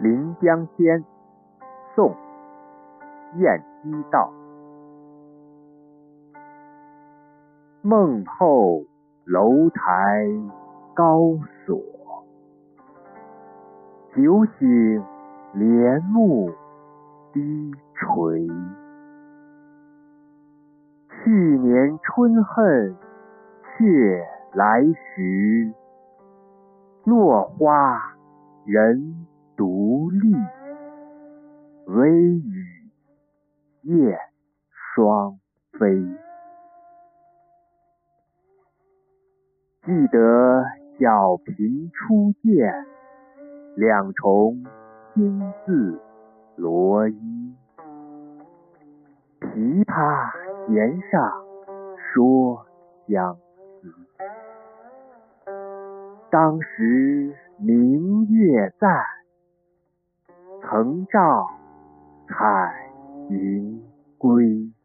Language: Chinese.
《临江仙》宋·晏几道。梦后楼台高锁，酒醒帘幕低垂。去年春恨却来时，落花人独立。微雨燕双飞。记得小平初见，两重青字罗衣。琵琶弦上说相思。当时明月在，曾照彩云归。